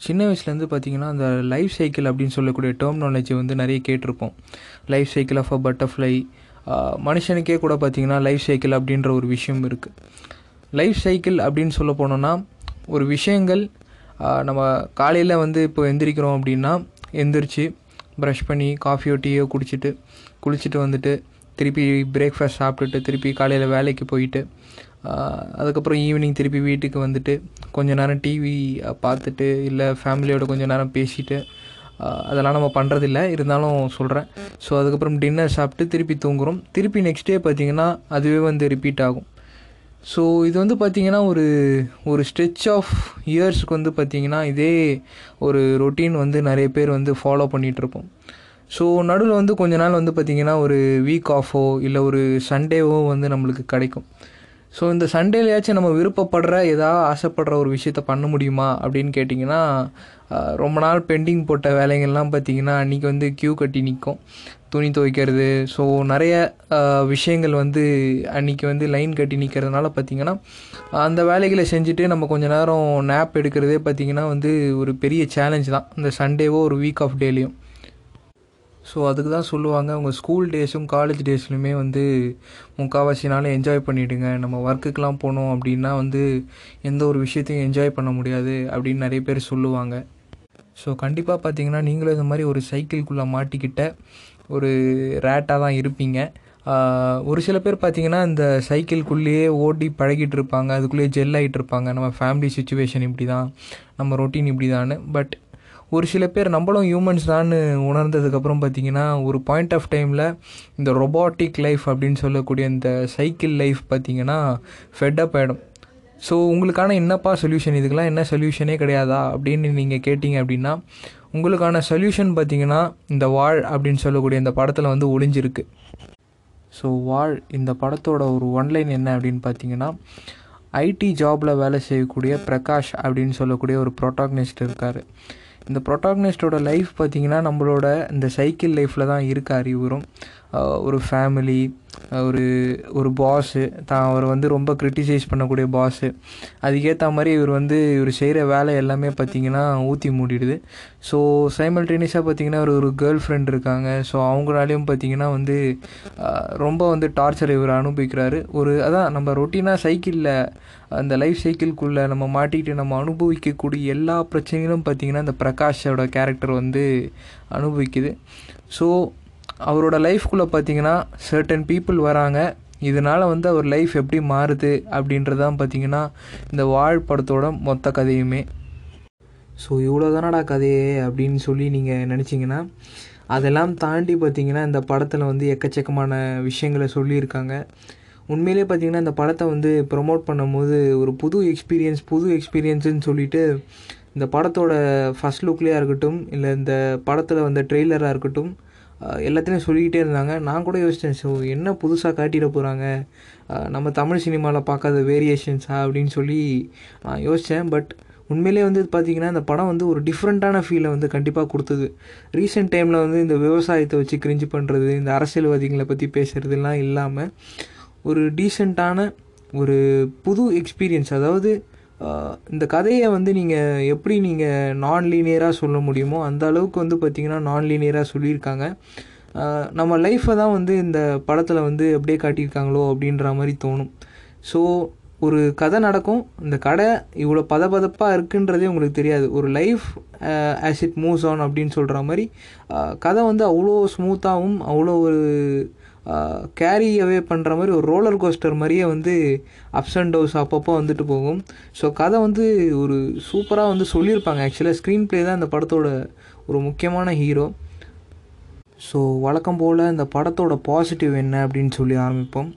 சின்ன வயசுலேருந்து பார்த்தீங்கன்னா அந்த லைஃப் சைக்கிள் அப்படின்னு சொல்லக்கூடிய டேர்ம் நாலேஜ் வந்து நிறைய கேட்டிருப்போம். Life cycle of a butterfly மனுஷனுக்கே கூட பார்த்தீங்கன்னா லைஃப் சைக்கிள் அப்படின்ற ஒரு விஷயம் இருக்குது லைஃப் சைக்கிள் அப்படின்னு சொல்ல போனோன்னா ஒரு விஷயங்கள் நம்ம காலையில் வந்து இப்போ எந்திரிக்கிறோம் அப்படின்னா எந்திரிச்சு ப்ரஷ் பண்ணி காஃபியோ டீயோ குடிச்சிட்டு குளிச்சுட்டு வந்துட்டு திருப்பி பிரேக்ஃபாஸ்ட் சாப்பிட்டுட்டு திருப்பி காலையில் வேலைக்கு போயிட்டு அதுக்கப்புறம் ஈவினிங் திருப்பி வீட்டுக்கு வந்துட்டு கொஞ்ச நேரம் டிவி பார்த்துட்டு இல்லை ஃபேமிலியோட கொஞ்ச நேரம் பேசிட்டு அதெல்லாம் நம்ம பண்ணுறதில்ல இருந்தாலும் சொல்கிறேன் ஸோ அதுக்கப்புறம் டின்னர் சாப்பிட்டு திருப்பி தூங்குறோம். திருப்பி நெக்ஸ்ட் டே பார்த்திங்கன்னா அதுவே வந்து ரிப்பீட் ஆகும். ஸோ இது வந்து பார்த்திங்கன்னா ஒரு ஒரு ஸ்ட்ரெச் ஆஃப் இயர்ஸ்க்கு வந்து பார்த்திங்கன்னா இதே ஒரு ரொட்டீன் வந்து நிறைய பேர் வந்து ஃபாலோ பண்ணிகிட்ருப்போம் ஸோ நடுவில் வந்து கொஞ்ச நாள் வந்து பார்த்திங்கன்னா ஒரு வீக் ஆஃபோ இல்லை ஒரு சண்டேவோ வந்து நம்மளுக்கு கிடைக்கும். ஸோ இந்த சண்டேலையாச்சும் நம்ம விருப்பப்படுற ஏதாவது ஆசைப்படுற ஒரு விஷயத்த பண்ண முடியுமா? அப்படின்னு கேட்டிங்கன்னா ரொம்ப நாள் பெண்டிங் போட்ட வேலைகள்லாம் பார்த்திங்கன்னா அன்றைக்கி வந்து க்யூ கட்டி நிற்கும் துணி துவைக்கிறது ஸோ நிறைய விஷயங்கள் வந்து அன்றைக்கி வந்து லைன் கட்டி நிற்கிறதுனால பார்த்திங்கன்னா அந்த வேலைகளை செஞ்சுட்டு நம்ம கொஞ்ச நேரம் நேப் எடுக்கிறதே பார்த்திங்கன்னா வந்து ஒரு பெரிய சேலஞ்ச் தான். இந்த சண்டேவோ ஒரு வீக் ஆஃப் டேலையும் ஸோ அதுக்கு தான் சொல்லுவாங்க உங்கள் ஸ்கூல் டேஸும் காலேஜ் டேஸ்லையுமே வந்து முக்கால்வாசி நாள் என்ஜாய் பண்ணிவிடுங்க நம்ம ஒர்க்குக்கெலாம் போனோம் அப்படின்னா வந்து எந்த ஒரு விஷயத்தையும் என்ஜாய் பண்ண முடியாது அப்படின்னு நிறைய பேர் சொல்லுவாங்க. ஸோ கண்டிப்பாக பார்த்தீங்கன்னா நீங்களும் இந்த மாதிரி ஒரு சைக்கிள்குள்ளே மாட்டிக்கிட்ட ஒரு ரேட்டாக தான் இருப்பீங்க. ஒரு சில பேர் பார்த்தீங்கன்னா இந்த சைக்கிள்குள்ளேயே ஓடி பழகிட்டு இருப்பாங்க. அதுக்குள்ளேயே ஜெல் ஆகிட்டு இருப்பாங்க. நம்ம ஃபேமிலி சுச்சுவேஷன் இப்படி தான் நம்ம ரொட்டீன் இப்படி தான் பட் ஒரு சில பேர் நம்மளும் ஹியூமன்ஸ் தான் உணர்ந்ததுக்கப்புறம் பார்த்தீங்கன்னா ஒரு பாயிண்ட் ஆஃப் டைமில் இந்த ரொபாட்டிக் லைஃப் அப்படின்னு சொல்லக்கூடிய இந்த சைக்கிள் லைஃப் பார்த்தீங்கன்னா ஃபெட்டப் ஆகிடும் ஸோ உங்களுக்கான என்னப்பா சொல்யூஷன் இதுக்கெல்லாம் என்ன சொல்யூஷனே கிடையாதா? அப்படின்னு நீங்கள் கேட்டிங்க அப்படின்னா உங்களுக்கான சொல்யூஷன் பார்த்தீங்கன்னா இந்த வாழ் அப்படின்னு சொல்லக்கூடிய இந்த படத்தில் வந்து ஒளிஞ்சிருக்கு. ஸோ வாழ் இந்த படத்தோட ஒரு ஒன்லைன் என்ன அப்படின்னு பார்த்தீங்கன்னா ஐடி ஜாபில் வேலை செய்யக்கூடிய பிரகாஷ் அப்படின்னு சொல்லக்கூடிய ஒரு ப்ரோட்டாக்னிஸ்ட் இருக்கார். இந்த ப்ரொட்டாக்னிஸ்டோட லைஃப் பார்த்தீங்கன்னா நம்மளோட இந்த சைக்கிள் லைஃப்பில் தான் இருக்கார் இவரும். ஒரு ஃபேமிலி ஒரு ஒரு பாஸு தான் அவர் வந்து ரொம்ப க்ரிட்டிசைஸ் பண்ணக்கூடிய பாஸு அதுக்கேற்ற மாதிரி இவர் வந்து இவர் செய்கிற வேலை எல்லாமே பார்த்தீங்கன்னா ஊற்றி மூடிடுது. ஸோ சைமல்டேனியஸாக பார்த்தீங்கன்னா ஒரு ஒரு கேர்ள் ஃப்ரெண்ட் இருக்காங்க. ஸோ அவங்களாலையும் பார்த்தீங்கன்னா வந்து ரொம்ப வந்து டார்ச்சர் இவர் அனுபவிக்கிறாரு. ஒரு அதான் நம்ம ரொட்டீனாக சைக்கிளில் அந்த லைஃப் சைக்கிள்குள்ளே நம்ம மாட்டிக்கிட்டு நம்ம அனுபவிக்கக்கூடிய எல்லா பிரச்சனைகளும் பார்த்தீங்கன்னா இந்த பிரகாஷோட கேரக்டர் வந்து அனுபவிக்குது. ஸோ அவரோட லைஃப்குள்ளே பார்த்தீங்கன்னா சர்டன் பீப்புள் வராங்க. இதனால் வந்து அவர் லைஃப் எப்படி மாறுது அப்படின்றது தான் பார்த்தீங்கன்னா இந்த வாழ் படத்தோட மொத்த கதையுமே. ஸோ இவ்வளோ தானடா கதையே அப்படின்னு சொல்லி நீங்கள் நினச்சிங்கன்னா அதெல்லாம் தாண்டி பார்த்தீங்கன்னா இந்த படத்தில் வந்து எக்கச்சக்கமான விஷயங்களை சொல்லியிருக்காங்க. உண்மையிலே பார்த்தீங்கன்னா இந்த படத்தை வந்து ப்ரொமோட் பண்ணும்போது ஒரு புது எக்ஸ்பீரியன்ஸ் புது எக்ஸ்பீரியன்ஸுன்னு சொல்லிட்டு இந்த படத்தோட ஃபஸ்ட் லுக்லேயே இருக்கட்டும் இல்லை இந்த படத்தில் வந்த ட்ரெய்லராக இருக்கட்டும் எல்லாத்தையும் சொல்லிக்கிட்டே இருந்தாங்க. நான் கூட யோசித்தேன் ஸோ என்ன புதுசாக காட்டிட போகிறாங்க நம்ம தமிழ் சினிமாவில் பார்க்காத வேரியேஷன்ஸா அப்படின்னு சொல்லி நான் யோசித்தேன் பட் உண்மையிலே வந்து பார்த்தீங்கன்னா இந்த படம் வந்து ஒரு டிஃப்ரெண்ட்டான ஃபீலை வந்து கண்டிப்பாக கொடுத்தது. ரீசெண்ட் டைமில் வந்து இந்த விவசாயத்தை வச்சு கிரிஞ்சு பண்ணுறது இந்த அரசியல்வாதிகளை பற்றி பேசுகிறதுலாம் இல்லாமல் ஒரு டீசெண்டான ஒரு புது எக்ஸ்பீரியன்ஸ் அதாவது இந்த கதையை வந்து நீங்கள் எப்படி நீங்கள் நான் லீனியராக சொல்ல முடியுமோ அந்த அளவுக்கு வந்து பார்த்திங்கன்னா நான் லீனியராக சொல்லியிருக்காங்க. நம்ம லைஃப்பை தான் வந்து இந்த படத்தில் வந்து அப்படியே காட்டியிருக்காங்களோ அப்படின்ற மாதிரி தோணும். ஸோ ஒரு கதை நடக்கும். இந்த கடை இவ்வளோ பதபதப்பாக இருக்குன்றதே உங்களுக்கு தெரியாது. ஒரு life as it moves on அப்படின்னு சொல்கிற மாதிரி கதை வந்து அவ்வளோ ஸ்மூத்தாகவும் அவ்வளோ ஒரு கேரி அவே பண்ணுற மாதிரி ஒரு ரோலர் கோஸ்டர் மாதிரியே வந்து அப்ஸ் அண்ட் டவுன்ஸ் அப்பப்போ வந்துட்டு போகும். ஸோ கதை வந்து ஒரு சூப்பராக வந்து சொல்லியிருப்பாங்க. ஆக்சுவலாக ஸ்க்ரீன் ப்ளே தான் இந்த படத்தோட ஒரு முக்கியமான ஹீரோ ஸோ வழக்கம் போல் இந்த படத்தோட பாசிட்டிவ் என்ன அப்படின்னு சொல்லி ஆரம்பிப்போம்.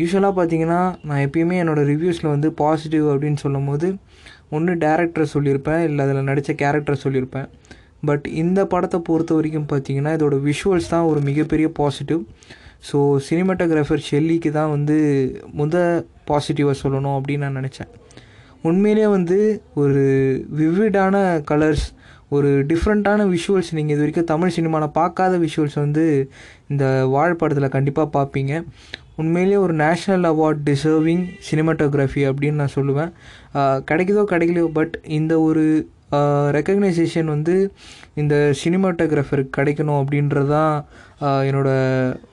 யூஸ்வலாக பார்த்தீங்கன்னா நான் எப்பயுமே என்னோடய ரிவ்யூஸில் வந்து பாசிட்டிவ் அப்படின்னு சொல்லும் போது ஒன்று டேரக்டரை சொல்லியிருப்பேன் இல்லை அதில் நடித்த கேரக்டரை சொல்லியிருப்பேன். பட் இந்த படத்தை பொறுத்த வரைக்கும் பார்த்தீங்கன்னா இதோட விஷுவல்ஸ் தான் ஒரு மிகப்பெரிய பாசிட்டிவ் ஸோ சினிமாட்டோகிராஃபர் ஷெல்லிக்கு தான் வந்து முத பாசிட்டிவாக சொல்லணும் அப்படின்னு நான் நினச்சேன். உண்மையிலே வந்து ஒரு விவிடான கலர்ஸ் ஒரு டிஃப்ரெண்ட்டான விஷுவல்ஸ் நீங்கள் இது வரைக்கும் தமிழ் சினிமாவில் பார்க்காத விஷுவல்ஸ் வந்து இந்த வாழ் படத்தில் கண்டிப்பாக பார்ப்பீங்க. உண்மையிலேயே ஒரு நேஷ்னல் அவார்ட் டிசர்விங் சினிமாட்டோகிராஃபி அப்படின்னு நான் சொல்லுவேன். கிடைக்குதோ கிடைக்கலையோ பட் இந்த ஒரு ரெக்கக்னைசேஷன் வந்து இந்த சினிமாட்டோகிராஃபருக்கு கிடைக்கணும் அப்படின்றது தான் என்னோட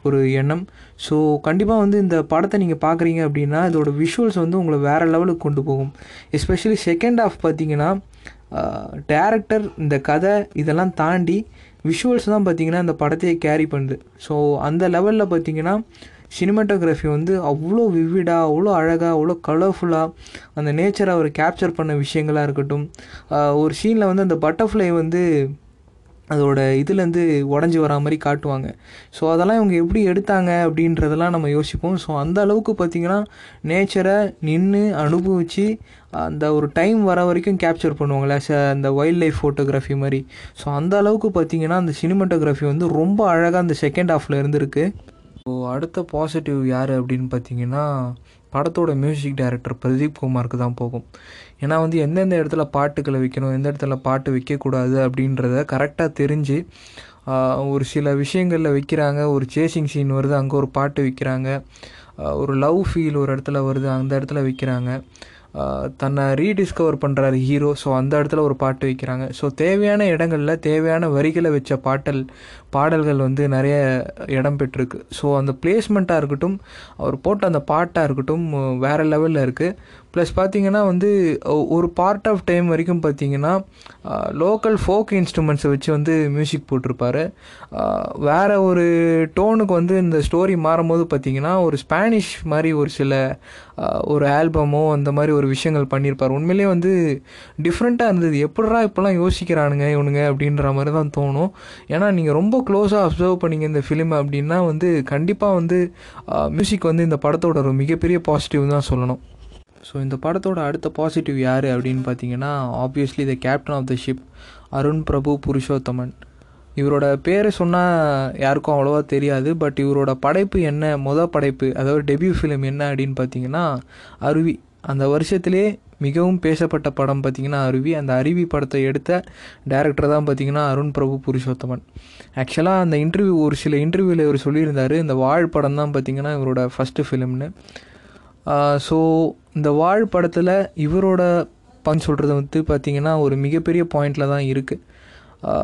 ஒரு எண்ணம். ஸோ கண்டிப்பாக வந்து இந்த படத்தை நீங்கள் பார்க்குறீங்க அப்படின்னா இதோட விஷுவல்ஸ் வந்து உங்களை வேறு லெவலுக்கு கொண்டு போகும். எஸ்பெஷலி செகண்ட் ஆஃப் பார்த்தீங்கன்னா டேரக்டர் இந்த கதை இதெல்லாம் தாண்டி விஷுவல்ஸ் தான் பார்த்தீங்கன்னா இந்த படத்தையே கேரி பண்ணுது. ஸோ அந்த லெவலில் பார்த்தீங்கன்னா சினிமாட்டோகிராஃபி வந்து அவ்வளோ விவிடாக அவ்வளோ அழகாக அவ்வளோ கலர்ஃபுல்லாக அந்த நேச்சரை அவர் கேப்சர் பண்ண விஷயங்களாக இருக்கட்டும். ஒரு சீனில் வந்து அந்த பட்டர்ஃப்ளை வந்து அதோட இதுலேருந்து உடஞ்சி வரா மாதிரி காட்டுவாங்க. ஸோ அதெல்லாம் இவங்க எப்படி எடுத்தாங்க அப்படின்றதெல்லாம் நம்ம யோசிப்போம். ஸோ அந்த அளவுக்கு பார்த்திங்கன்னா நேச்சரை நின்று அனுபவித்து அந்த ஒரு டைம் வர வரைக்கும் கேப்சர் பண்ணுவாங்களே ச அந்த வைல்ட் லைஃப் ஃபோட்டோகிராஃபி மாதிரி. ஸோ அந்த அளவுக்கு பார்த்திங்கன்னா அந்த சினிமாட்டோகிராஃபி வந்து ரொம்ப அழகாக அந்த செகண்ட் ஹாஃபில் இருந்திருக்கு. ஸோ அடுத்த பாசிட்டிவ் யார் அப்படின்னு பார்த்தீங்கன்னா படத்தோட மியூசிக் டைரக்டர் பிரதீப் குமாருக்கு தான் போகும். ஏன்னா வந்து எந்தெந்த இடத்துல பாட்டுக்களை வைக்கணும் எந்த இடத்துல பாட்டு வைக்கக்கூடாது அப்படின்றத கரெக்டாக தெரிஞ்சு ஒரு சில விஷயங்களில் வைக்கிறாங்க. ஒரு சேசிங் சீன் வருது அங்கே ஒரு பாட்டு வைக்கிறாங்க. ஒரு லவ் ஃபீல் ஒரு இடத்துல வருது அந்த இடத்துல வைக்கிறாங்க. தன்னை ரீடிஸ்கவர் பண்ணுறாரு ஹீரோ ஸோ அந்த இடத்துல ஒரு பாட்டு வைக்கிறாங்க. ஸோ தேவையான இடங்களில் தேவையான வரிகளை வச்ச பாட்டல் பாடல்கள் வந்து நிறைய இடம் பெற்றிருக்கு. ஸோ அந்த பிளேஸ்மெண்ட்டாக இருக்கட்டும் அவர் போட்ட அந்த பாட்டாக இருக்கட்டும் வேறு லெவலில் இருக்குது ப்ளஸ் பார்த்தீங்கன்னா வந்து ஒ- ஒரு பார்ட் ஆஃப் டைம் வரைக்கும் பார்த்தீங்கன்னா லோக்கல் ஃபோக் இன்ஸ்ட்ருமெண்ட்ஸை வச்சு வந்து மியூசிக் போட்டிருப்பாரு. வேறு ஒரு டோனுக்கு வந்து இந்த ஸ்டோரி மாறும்போது பார்த்தீங்கன்னா ஒரு ஸ்பானிஷ் மாதிரி ஒரு சில ஒரு ஆல்பமோ அந்த மாதிரி ஒரு விஷயங்கள் பண்ணியிருப்பார் உண்மையிலேயே வந்து டிஃப்ரெண்ட்டாக இருந்தது. எப்படிடா இப்போலாம் யோசிக்கிறானுங்க இவனுங்க அப்படின்ற மாதிரி தான் தோணும். ஏன்னா நீங்கள் ரொம்ப க்ளோஸாக அப்சர்வ் பண்ணீங்க இந்த ஃபிலிம் அப்படின்னா வந்து கண்டிப்பாக வந்து மியூசிக் வந்து இந்த படத்தோட ஒரு மிகப்பெரிய பாசிட்டிவ் தான் சொல்லணும். ஸோ இந்த படத்தோட அடுத்த பாசிட்டிவ் யார் அப்படின்னு பார்த்தீங்கன்னா obviously the captain of the ship Arun Prabhu Purushothaman. இவரோட பேரை சொன்னால் யாருக்கும் அவ்வளோவா தெரியாது பட் இவரோட படைப்பு என்ன மொதல் படைப்பு அதாவது டெபியூ ஃபிலிம் என்ன அப்படின்னு பார்த்தீங்கன்னா அருவி. அந்த வருஷத்திலே மிகவும் பேசப்பட்ட படம் பார்த்தீங்கன்னா அருவி. அந்த அருவி படத்தை எடுத்த டேரக்டர் தான் பார்த்தீங்கன்னா அருண் பிரபு புருஷோத்தமன். ஆக்சுவலாக அந்த இன்டர்வியூ ஒரு சில இன்டர்வியூவில் இவர் சொல்லியிருந்தார் இந்த வாழ் படம் தான் பார்த்தீங்கன்னா இவரோட ஃபஸ்ட்டு ஃபிலிம்னு ஸோ இந்த வாழ் படத்தில் இவரோட பங்கு சொல்கிறது வந்து பார்த்திங்கன்னா ஒரு மிகப்பெரிய பாயிண்டில் தான் இருக்குது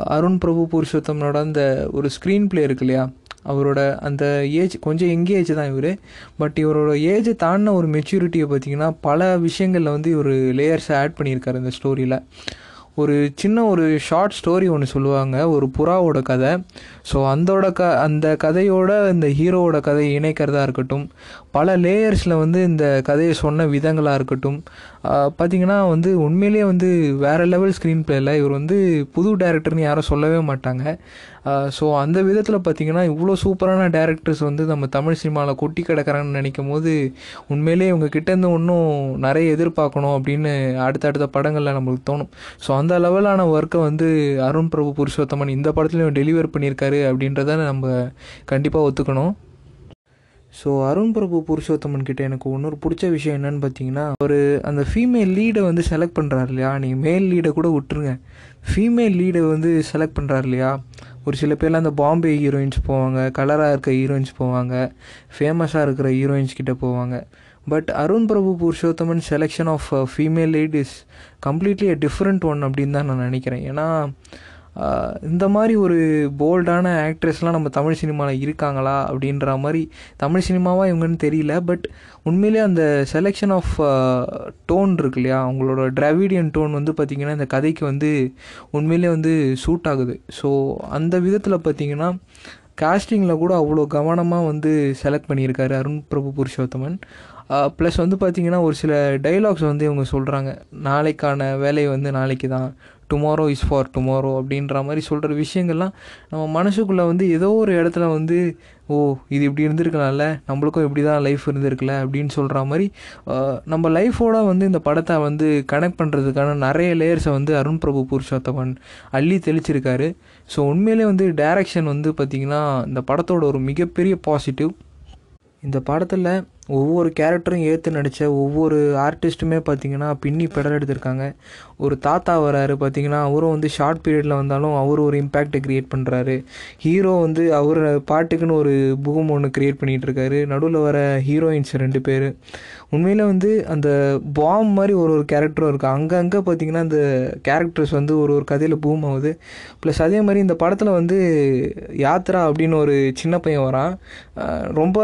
அருண் பிரபு புருஷோத்தமனோட அந்த ஒரு ஸ்க்ரீன் ப்ளே இருக்கு இல்லையா? அவரோட அந்த ஏஜ் கொஞ்சம் எங்கே ஏஜ் தான் இவர். பட் இவரோட ஏஜை தாண்டின ஒரு மெச்சூரிட்டியை பார்த்தீங்கன்னா பல விஷயங்களில் வந்து இவர் லேயர்ஸை ஆட் பண்ணியிருக்காரு இந்த ஸ்டோரியில் ஒரு சின்ன ஒரு ஷார்ட் ஸ்டோரி ஒன்று சொல்லுவாங்க ஒரு புறாவோட கதை. ஸோ அந்தோட க அந்த கதையோட இந்த ஹீரோவோட கதையை இணைக்கிறதா இருக்கட்டும் பல லேயர்ஸில் வந்து இந்த கதையை சொன்ன விதங்களாக இருக்கட்டும். பார்த்திங்கன்னா வந்து உண்மையிலேயே வந்து வேறு லெவல் ஸ்க்ரீன் பிளேயில் இவர் வந்து புது டேரக்டர்னு யாரும் சொல்லவே மாட்டாங்க. ஸோ அந்த விதத்தில் பார்த்திங்கன்னா இவ்வளோ சூப்பரான டேரக்டர்ஸ் வந்து நம்ம தமிழ் சினிமாவில் கொட்டி கிடக்கிறாங்கன்னு நினைக்கும் போது உண்மையிலேயே இவங்க கிட்டேருந்து இன்னும் நிறைய எதிர்பார்க்கணும் அப்படின்னு அடுத்தடுத்த படங்களில் நம்மளுக்கு தோணும். ஸோ அந்த லெவலான ஒர்க்கை வந்து அருண் பிரபு புருஷோத்தமன் இந்த படத்துலையும் டெலிவர் பண்ணியிருக்காரு அப்படின்றத நம்ம கண்டிப்பாக ஒத்துக்கணும். ஸோ அருண் பிரபு புருஷோத்தமன் கிட்ட எனக்கு இன்னொரு பிடிச்ச விஷயம் என்னன்னு பார்த்தீங்கன்னா ஒரு அந்த ஃபீமேல் லீடை வந்து செலக்ட் பண்ணுறாரு இல்லையா? நீங்கள் மேல் லீடை கூட விட்டுருங்க. ஃபீமேல் லீடை வந்து செலக்ட் பண்ணுறாரு இல்லையா? ஒரு சில பேர்லாம் அந்த பாம்பே ஹீரோயின்ஸ் போவாங்க கலராக இருக்க ஹீரோயின்ஸ் போவாங்க ஃபேமஸாக இருக்கிற ஹீரோயின்ஸ் கிட்டே போவாங்க. But Arun Prabhu Purushothaman selection of female lead is completely a different one அப்படின்னு தான் நான் நினைக்கிறேன். ஏன்னா இந்த மாதிரி ஒரு போல்டான ஆக்ட்ரஸ்லாம் நம்ம தமிழ் சினிமாவில் இருக்காங்களா அப்படின்ற மாதிரி தமிழ் சினிமாவாக இவங்கன்னு தெரியல. பட் உண்மையிலே அந்த செலெக்ஷன் ஆஃப் டோன் இருக்கு இல்லையா? அவங்களோட டிராவிடியன் டோன் வந்து பார்த்திங்கன்னா இந்த கதைக்கு வந்து உண்மையிலே வந்து சூட் ஆகுது. ஸோ அந்த விதத்தில் பார்த்திங்கன்னா காஸ்டிங்கில் கூட அவ்வளோ கவனமாக வந்து செலக்ட் பண்ணியிருக்காரு அருண் பிரபு புருஷோத்தமன். ப்ளஸ் வந்து பார்த்திங்கன்னா ஒரு சில டைலாக்ஸ் வந்து இவங்க சொல்கிறாங்க நாளைக்கான வேலை வந்து நாளைக்கு தான் டுமாரோ இஸ் ஃபார் டுமாரோ அப்படின்ற மாதிரி சொல்கிற விஷயங்கள்லாம் நம்ம மனசுக்குள்ளே வந்து ஏதோ ஒரு இடத்துல வந்து ஓ இது இப்படி இருந்திருக்கலாம்ல நம்மளுக்கும் இப்படி தான் லைஃப் இருந்திருக்குல்ல அப்படின்னு சொல்கிற மாதிரி நம்ம லைஃபோட வந்து இந்த படத்தை வந்து கனெக்ட் பண்ணுறதுக்கான நிறைய லேயர்ஸை வந்து அருண் பிரபு புருஷோத்தமன் அள்ளி தெளிச்சிருக்காரு. ஸோ உண்மையிலே வந்து டைரக்ஷன் வந்து பார்த்திங்கன்னா இந்த படத்தோட ஒரு மிகப்பெரிய பாசிட்டிவ் இந்த படத்தில் ஒவ்வொரு கேரக்டரும் ஏற்று நடித்த ஒவ்வொரு ஆர்டிஸ்ட்டுமே பார்த்தீங்கன்னா பின்னி பெடல் எடுத்திருக்காங்க. ஒரு தாத்தா வராரு பார்த்தீங்கன்னா அவரும் வந்து ஷார்ட் பீரியடில் வந்தாலும் அவர் ஒரு இம்பேக்டை க்ரியேட் பண்ணுறாரு ஹீரோ வந்து அவர் பாட்டுக்குன்னு ஒரு பூம் ஒன்று க்ரியேட் பண்ணிகிட்ருக்காரு நடுவில் வர ஹீரோயின்ஸ் ரெண்டு பேர். உண்மையில் வந்து அந்த பாம் மாதிரி ஒரு ஒரு கேரக்டரும் இருக்குது அங்கங்கே பார்த்தீங்கன்னா அந்த கேரக்டர்ஸ் வந்து ஒரு ஒரு கதையில் பூம் ஆகுது. ப்ளஸ் அதே மாதிரி இந்த படத்தில் வந்து யாத்ரா அப்படின்னு ஒரு சின்ன பையன் வரான். ரொம்ப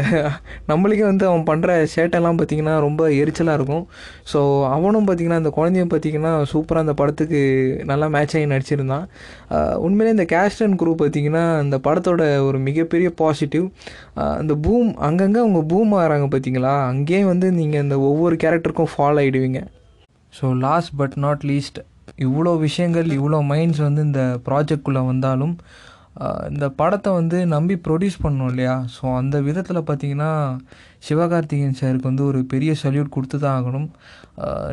நம்மளுக்கே வந்து அவன் பண்ணுற சேட்டெல்லாம் பார்த்திங்கன்னா ரொம்ப எரிச்சலாக இருக்கும். ஸோ அவனும் பார்த்திங்கன்னா அந்த குழந்தையும் பார்த்திங்கன்னா சூப்பராக அந்த படத்துக்கு நல்லா மேட்ச் ஆகி நடிச்சிருந்தான். உண்மையிலே இந்த கேஸ்ட் அண்ட் குரூப் பார்த்திங்கன்னா அந்த படத்தோட ஒரு மிகப்பெரிய பாசிட்டிவ் அந்த பூம் அங்கங்கே அவங்க பூம் ஆகிறாங்க பார்த்தீங்களா அங்கேயே வந்து நீங்கள் இந்த ஒவ்வொரு கேரக்டருக்கும் follow ஆகிடுவீங்க so last but not least இவ்வளோ விஷயங்கள் இவ்வளோ மைண்ட்ஸ் வந்து இந்த ப்ராஜெக்ட்குள்ளே வந்தாலும் இந்த படத்தை வந்து நம்பி ப்ரொடியூஸ் பண்ணோம் இல்லையா? ஸோ அந்த விதத்தில் பார்த்தீங்கன்னா சிவகார்த்திகேயன் சாருக்கு வந்து ஒரு பெரிய சல்யூட் கொடுத்து தான் ஆகணும்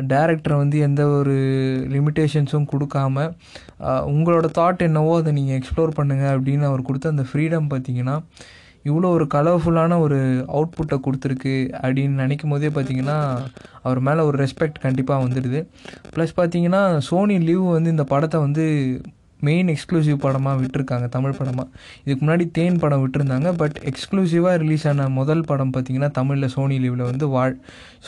டேரக்டரை வந்து எந்த ஒரு லிமிட்டேஷன்ஸும் கொடுக்காம உங்களோட தாட் என்னவோ அதை நீங்கள் எக்ஸ்ப்ளோர் பண்ணுங்கள் அப்படின்னு அவர் கொடுத்த அந்த ஃப்ரீடம் பார்த்தீங்கன்னா இவ்வளோ ஒரு கலர்ஃபுல்லான ஒரு அவுட்புட்டை கொடுத்துருக்கு அப்படின்னு நினைக்கும் போதே பார்த்தீங்கன்னா அவர் மேலே ஒரு ரெஸ்பெக்ட் கண்டிப்பாக வந்துடுது. ப்ளஸ் பார்த்தீங்கன்னா சோனி லீவ் வந்து இந்த படத்தை வந்து மெயின் எக்ஸ்க்ளூசிவ் படமாக விட்டுருக்காங்க தமிழ் படமாக இதுக்கு முன்னாடி தேன் படம் விட்டுருந்தாங்க பட் எக்ஸ்க்ளூசிவாக ரிலீஸ் ஆன முதல் படம் பார்த்திங்கன்னா தமிழில் சோனி லீவில் வந்து வாழ்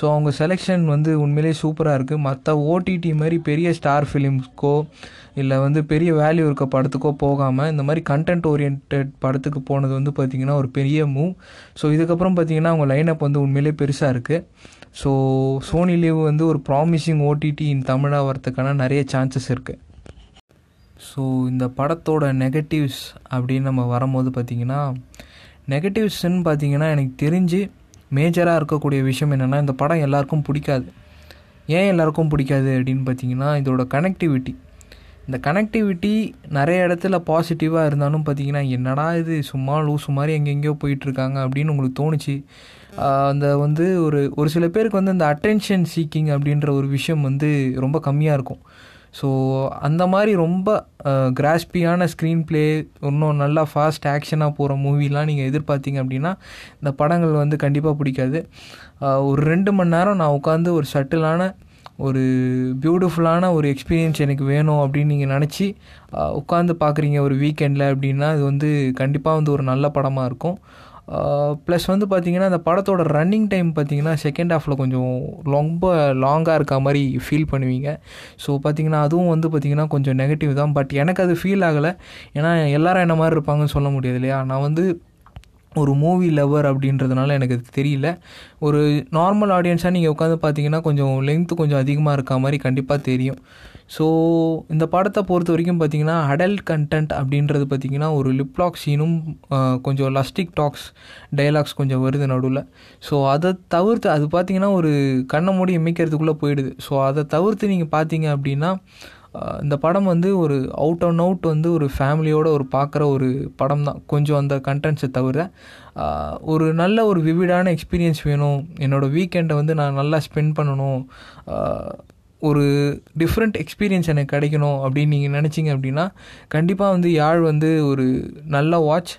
ஸோ அவங்க செலெக்ஷன் வந்து உண்மையிலே சூப்பராக இருக்குது மற்ற ஓடிடி மாதிரி பெரிய ஸ்டார் ஃபிலிம்ஸ்க்கோ இல்லை வந்து பெரிய வேல்யூ இருக்க படத்துக்கோ போகாமல் இந்த மாதிரி கண்டென்ட் ஓரியன்ட் படத்துக்கு போனது வந்து பார்த்திங்கன்னா ஒரு பெரிய மூவ் ஸோ இதுக்கப்புறம் பார்த்திங்கன்னா அவங்க லைனப் வந்து உண்மையிலே பெருசாக இருக்குது ஸோ சோனி லீவ் வந்து ஒரு ப்ராமிசிங் ஓடிடி இன் தமிழாக வரதுக்கான நிறைய சான்சஸ் இருக்குது ஸோ இந்த படத்தோட நெகட்டிவ்ஸ் அப்படின்னு நம்ம வரும்போது பார்த்திங்கன்னா நெகட்டிவ்ஸ்ன்னு பார்த்தீங்கன்னா எனக்கு தெரிஞ்சு மேஜராக இருக்கக்கூடிய விஷயம் என்னென்னா இந்த படம் எல்லாருக்கும் பிடிக்காது. ஏன் எல்லாருக்கும் பிடிக்காது அப்படின்னு பார்த்தீங்கன்னா இதோட கனெக்டிவிட்டி இந்த கனெக்டிவிட்டி நிறைய இடத்துல பாசிட்டிவாக இருந்தாலும் பார்த்தீங்கன்னா என்னடா இது சும்மா லூசு மாதிரி எங்கெங்கேயோ போயிட்டுருக்காங்க அப்படின்னு உங்களுக்கு தோணுச்சு. அந்த வந்து ஒரு ஒரு சில பேருக்கு வந்து இந்த அட்டென்ஷன் சீக்கிங் அப்படின்ற ஒரு விஷயம் வந்து ரொம்ப கம்மியாக இருக்கும். ஸோ அந்த மாதிரி ரொம்ப கிராஸ்பியான ஸ்க்ரீன் ப்ளே இன்னும் நல்லா ஃபாஸ்ட் ஆக்ஷனாக போகிற மூவிலாம் நீங்கள் எதிர்பார்த்தீங்க அப்படின்னா இந்த படங்கள் வந்து கண்டிப்பாக பிடிக்காது. ஒரு ரெண்டு மணி நேரம் நான் உட்காந்து ஒரு சட்டிலான ஒரு பியூட்டிஃபுல்லான ஒரு எக்ஸ்பீரியன்ஸ் எனக்கு வேணும் அப்படின்னு நீங்கள் நினச்சி உட்காந்து பார்க்குறீங்க ஒரு வீக்கெண்டில் அப்படின்னா இது வந்து கண்டிப்பாக வந்து ஒரு நல்ல படமாக இருக்கும். Uh, ப்ளஸ் வந்து பார்த்தீங்கன்னா அந்த படத்தோட ரன்னிங் டைம் பார்த்தீங்கன்னா செகண்ட் ஹாஃபில் கொஞ்சம் ரொம்ப லாங்காக இருக்க மாதிரி ஃபீல் பண்ணுவீங்க. ஸோ பார்த்தீங்கன்னா அதுவும் வந்து பார்த்தீங்கன்னா கொஞ்சம் நெகட்டிவ் தான். பட் எனக்கு அது ஃபீல் ஆகலை. ஏன்னா எல்லோரும் என்ன மாதிரி இருப்பாங்கன்னு சொல்ல முடியாது இல்லையா? நான் வந்து ஒரு மூவி லவர் அப்படின்றதுனால எனக்கு அது தெரியல. ஒரு நார்மல் ஆடியன்ஸாக நீங்கள் உட்காந்து பார்த்தீங்கன்னா கொஞ்சம் லென்த்து கொஞ்சம் அதிகமாக இருக்க மாதிரி கண்டிப்பாக தெரியும். ஸோ இந்த படத்தை பொறுத்த வரைக்கும் பார்த்தீங்கன்னா அடல்ட் கண்டென்ட் அப்படின்றது பார்த்திங்கன்னா ஒரு லிப்லாக் சீனும் கொஞ்சம் லஸ்டிக் டாக்ஸ் டைலாக்ஸ் கொஞ்சம் வருது நடுவில். ஸோ அதை தவிர்த்து அது பார்த்தீங்கன்னா ஒரு கண்ணை மூடி இமைக்கிறதுக்குள்ளே போயிடுது. ஸோ அதை தவிர்த்து நீங்கள் பார்த்தீங்க அப்படின்னா இந்த படம் வந்து ஒரு அவுட் அண்ட் அவுட் வந்து ஒரு ஃபேமிலியோட ஒரு பார்க்குற ஒரு படம் தான். கொஞ்சம் அந்த கண்டென்ட்ஸை தவிர ஒரு நல்ல ஒரு விவிடான எக்ஸ்பீரியன்ஸ் வேணும். என்னோடய வீக்கெண்டை வந்து நான் நல்லா ஸ்பெண்ட் பண்ணணும். ஒரு டிஃப்ரெண்ட் எக்ஸ்பீரியன்ஸ் எனக்கு கிடைக்கணும் அப்படின்னு நீங்கள் நினச்சிங்க அப்படின்னா கண்டிப்பாக வந்து யாழ் வந்து ஒரு நல்ல வாட்ச்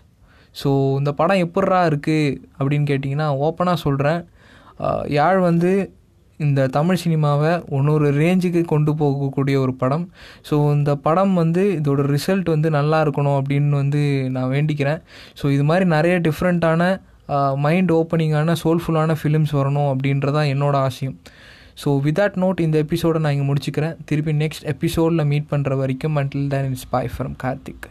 ஸோ இந்த படம் எப்பட்றா இருக்குது அப்படின்னு கேட்டிங்கன்னா ஓப்பனாக சொல்கிறேன் யாழ் வந்து இந்த தமிழ் சினிமாவை இன்னொரு ரேஞ்சுக்கு கொண்டு போகக்கூடிய ஒரு படம். ஸோ இந்த படம் வந்து இதோட ரிசல்ட் வந்து நல்லா இருக்கணும் அப்படின்னு வந்து நான் வேண்டிக்கிறேன். ஸோ இது மாதிரி நிறைய டிஃப்ரெண்ட்டான மைண்ட் ஓப்பனிங்கான சோல்ஃபுல்லான ஃபிலிம்ஸ் வரணும் அப்படின்றதான் என்னோடய ஆசையம். ஸோ வித் தட் நோட் இந்த எபிசோடை நான் இங்கே முடிச்சுக்கிறேன். திருப்பி நெக்ஸ்ட் எபிசோடில் மீட் பண்ணுற வரைக்கும் until then it's bye from Karthik